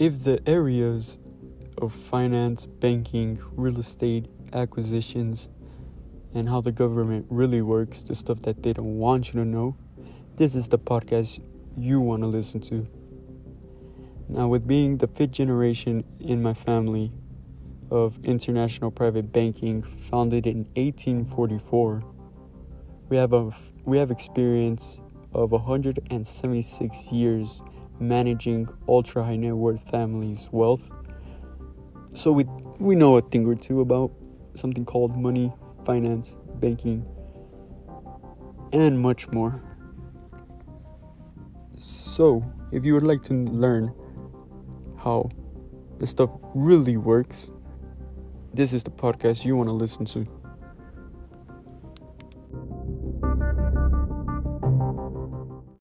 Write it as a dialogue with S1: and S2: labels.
S1: if the areas of finance, banking, real estate, acquisitions, and how the government really works, the stuff that they don't want you to know, this is the podcast you want to listen to. Now, with being the fifth generation in my family of international private banking, founded in 1844, we have a we have experience of 176 years managing ultra high net worth families' wealth. So we we know a thing or two about something called money, finance, banking, and much more. So, if you would like to learn how this stuff really works, this is the podcast you want to listen to.